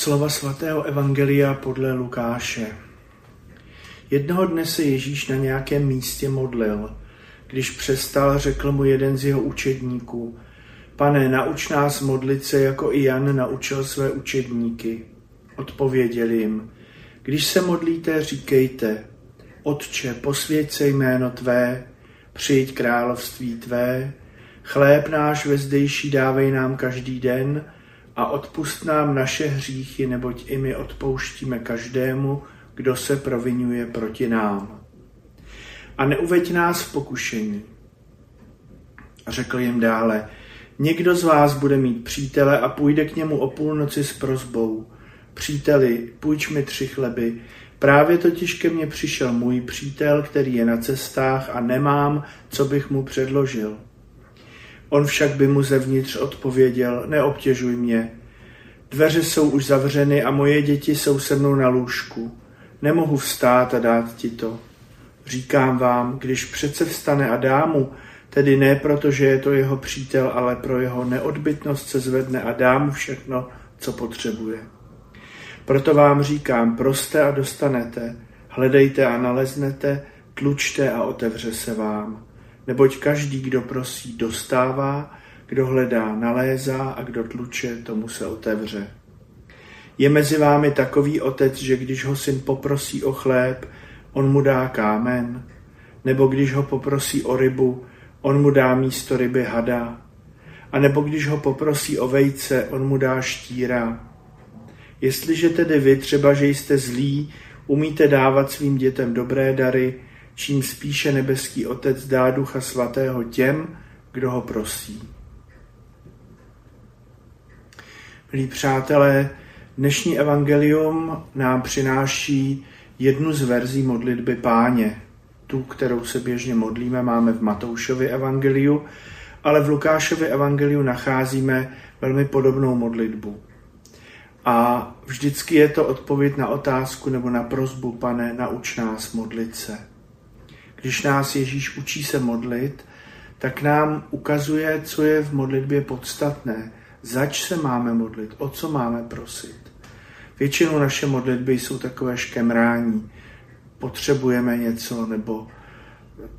Slova svatého Evangelia podle Lukáše. Jednoho dne se Ježíš na nějakém místě modlil. Když přestal, řekl mu jeden z jeho učedníků, pane, nauč nás modlit se, jako i Jan naučil své učedníky. Odpověděl jim, když se modlíte, říkejte, Otče, posvěď se jméno Tvé, přijď království Tvé, chléb náš vezdejší dávej nám každý den, a odpust nám naše hříchy, neboť i my odpouštíme každému, kdo se provinuje proti nám. A neuveď nás v pokušení. A řekl jim dále, někdo z vás bude mít přítele a půjde k němu o půlnoci s prozbou. Příteli, půjč mi tři chleby, právě totiž ke mně přišel můj přítel, který je na cestách a nemám, co bych mu předložil. On však by mu zevnitř odpověděl, neobtěžuj mě. Dveře jsou už zavřeny a moje děti jsou se mnou na lůžku. Nemohu vstát a dát ti to. Říkám vám, když přece vstane a dá mu, tedy ne proto, že je to jeho přítel, ale pro jeho neodbytnost se zvedne a dá mu všechno, co potřebuje. Proto vám říkám, proste a dostanete, hledejte a naleznete, tlučte a otevře se vám neboť každý, kdo prosí, dostává, kdo hledá, nalézá a kdo tluče, tomu se otevře. Je mezi vámi takový otec, že když ho syn poprosí o chléb, on mu dá kámen, nebo když ho poprosí o rybu, on mu dá místo ryby hada, a nebo když ho poprosí o vejce, on mu dá štíra. Jestliže tedy vy, třeba že jste zlí, umíte dávat svým dětem dobré dary, čím spíše nebeský Otec dá Ducha Svatého těm, kdo ho prosí. Milí přátelé, dnešní evangelium nám přináší jednu z verzí modlitby páně. Tu, kterou se běžně modlíme, máme v Matoušově evangeliu, ale v Lukášově evangeliu nacházíme velmi podobnou modlitbu. A vždycky je to odpověď na otázku nebo na prozbu, pane, nauč nás modlit se když nás Ježíš učí se modlit, tak nám ukazuje, co je v modlitbě podstatné, zač se máme modlit, o co máme prosit. Většinou naše modlitby jsou takové škemrání. Potřebujeme něco, nebo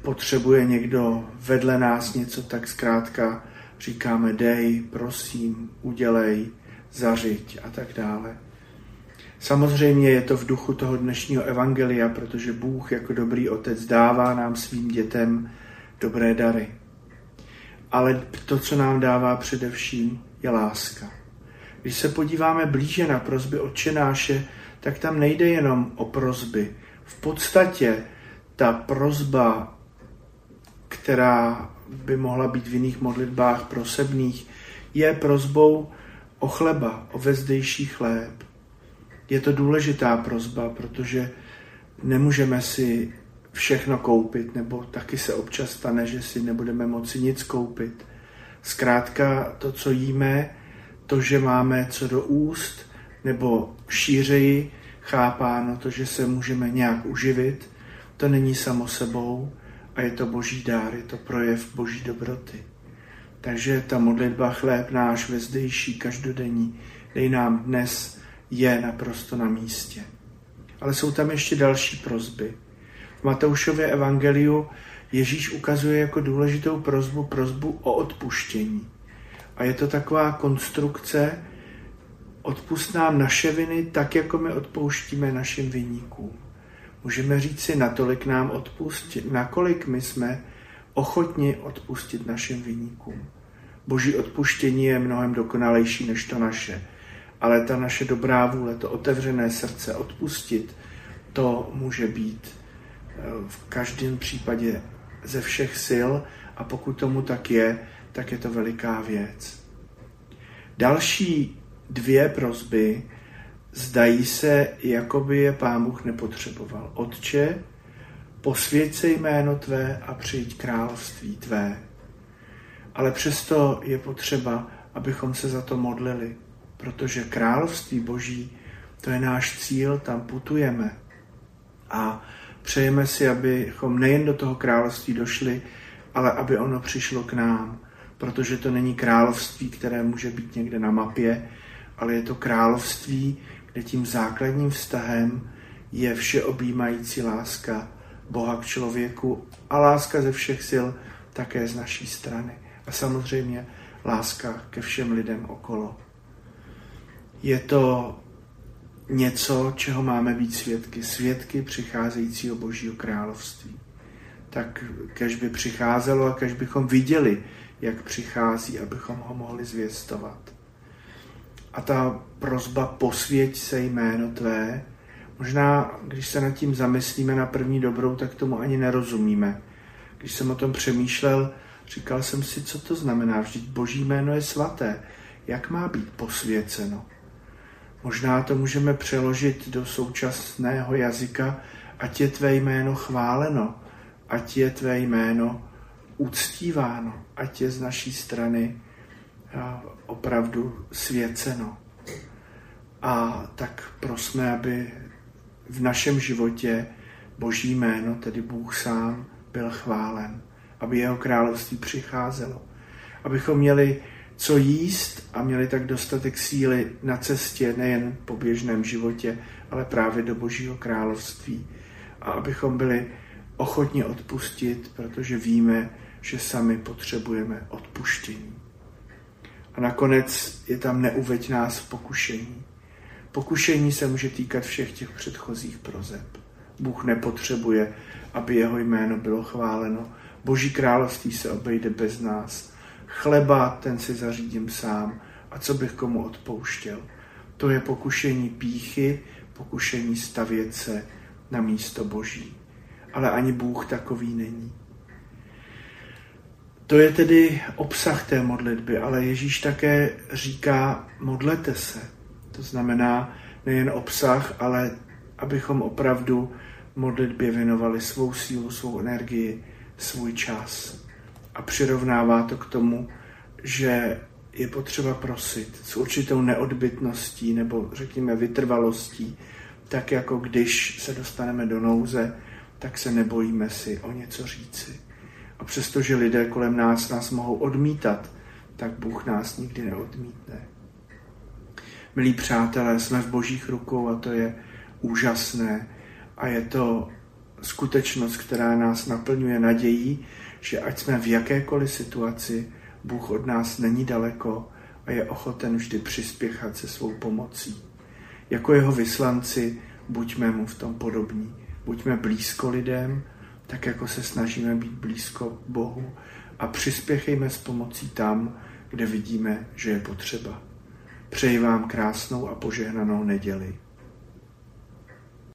potřebuje někdo vedle nás něco, tak zkrátka říkáme dej, prosím, udělej, zařiď a tak dále. Samozřejmě je to v duchu toho dnešního evangelia, protože Bůh jako dobrý otec dává nám svým dětem dobré dary. Ale to, co nám dává především, je láska. Když se podíváme blíže na prozby Otčenáše, tak tam nejde jenom o prozby. V podstatě ta prozba, která by mohla být v jiných modlitbách prosebných, je prozbou o chleba, o vezdejší chléb je to důležitá prozba, protože nemůžeme si všechno koupit, nebo taky se občas stane, že si nebudeme moci nic koupit. Zkrátka to, co jíme, to, že máme co do úst, nebo šířeji chápáno to, že se můžeme nějak uživit, to není samo sebou a je to boží dár, je to projev boží dobroty. Takže ta modlitba chléb náš vezdejší, každodenní, dej nám dnes je naprosto na místě. Ale jsou tam ještě další prozby. V Matoušově evangeliu Ježíš ukazuje jako důležitou prozbu prozbu o odpuštění. A je to taková konstrukce, odpust nám naše viny tak, jako my odpouštíme našim viníkům. Můžeme říct si, natolik nám odpustit, nakolik my jsme ochotni odpustit našim viníkům. Boží odpuštění je mnohem dokonalejší než to naše ale ta naše dobrá vůle, to otevřené srdce odpustit, to může být eh, v každém případě ze všech sil a pokud tomu tak je, tak je to veliká věc. Další dvě prozby zdají se, jako by je Pán Bůh nepotřeboval. Otče, posvěď se jméno Tvé a přijď království Tvé. Ale přesto je potřeba, abychom se za to modlili, protože království boží, to je náš cíl, tam putujeme. A přejeme si, abychom nejen do toho království došli, ale aby ono přišlo k nám, protože to není království, které může být někde na mapě, ale je to království, kde tím základním vztahem je všeobjímající láska Boha k člověku a láska ze všech sil také z naší strany. A samozřejmě láska ke všem lidem okolo. Je to něco, čeho máme být svědky. Svědky přicházejícího Božího království. Tak kež by přicházelo a kež bychom viděli, jak přichází, abychom ho mohli zvěstovat. A ta prozba posvěť se jméno tvé, možná, když se nad tím zamyslíme na první dobrou, tak tomu ani nerozumíme. Když jsem o tom přemýšlel, říkal jsem si, co to znamená. Vždyť boží jméno je svaté. Jak má být posvěceno? Možná to můžeme přeložit do současného jazyka, ať je tvé jméno chváleno, ať je tvé jméno uctíváno, ať je z naší strany opravdu svěceno. A tak prosme, aby v našem životě Boží jméno, tedy Bůh sám, byl chválen, aby jeho království přicházelo, abychom měli co jíst a měli tak dostatek síly na cestě nejen po běžném životě, ale právě do Božího království. A abychom byli ochotni odpustit, protože víme, že sami potřebujeme odpuštění. A nakonec je tam neuveď nás v pokušení. Pokušení se může týkat všech těch předchozích prozeb. Bůh nepotřebuje, aby jeho jméno bylo chváleno. Boží království se obejde bez nás. Chleba ten si zařídím sám. A co bych komu odpouštěl? To je pokušení píchy, pokušení stavět se na místo Boží. Ale ani Bůh takový není. To je tedy obsah té modlitby, ale Ježíš také říká, modlete se. To znamená nejen obsah, ale abychom opravdu modlitbě věnovali svou sílu, svou energii, svůj čas. A přirovnává to k tomu, že je potřeba prosit s určitou neodbytností nebo řekněme vytrvalostí, tak jako když se dostaneme do nouze, tak se nebojíme si o něco říci. A přestože lidé kolem nás nás mohou odmítat, tak Bůh nás nikdy neodmítne. Milí přátelé, jsme v božích rukou a to je úžasné. A je to skutečnost, která nás naplňuje nadějí, že ať jsme v jakékoliv situaci, Bůh od nás není daleko a je ochoten vždy přispěchat se svou pomocí. Jako jeho vyslanci buďme mu v tom podobní. Buďme blízko lidem, tak jako se snažíme být blízko Bohu a přispěchejme s pomocí tam, kde vidíme, že je potřeba. Přeji vám krásnou a požehnanou neděli.